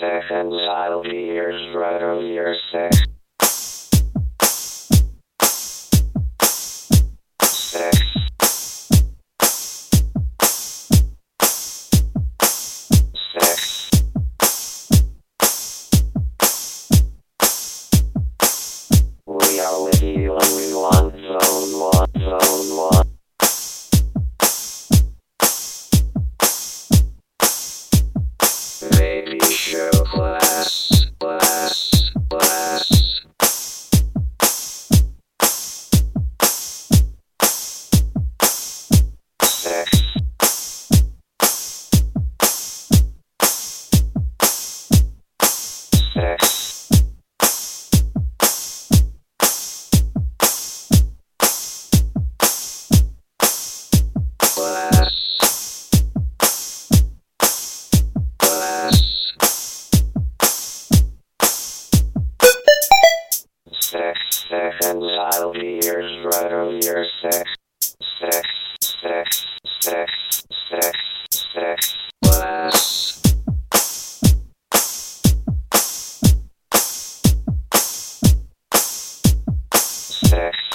seconds, I'll be yours right over your your sex. Sex, sex, sex, sex, sex. Sex.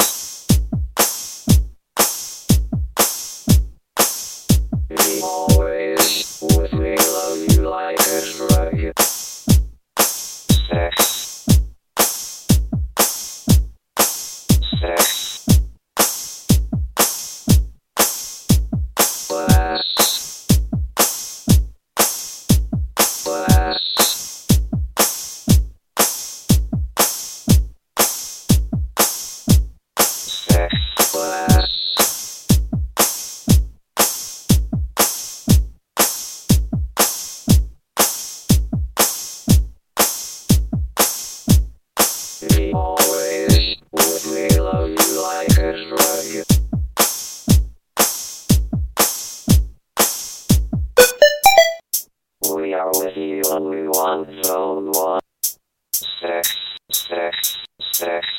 Love you like. We are with you and we want zone one. Sex, sex, sex.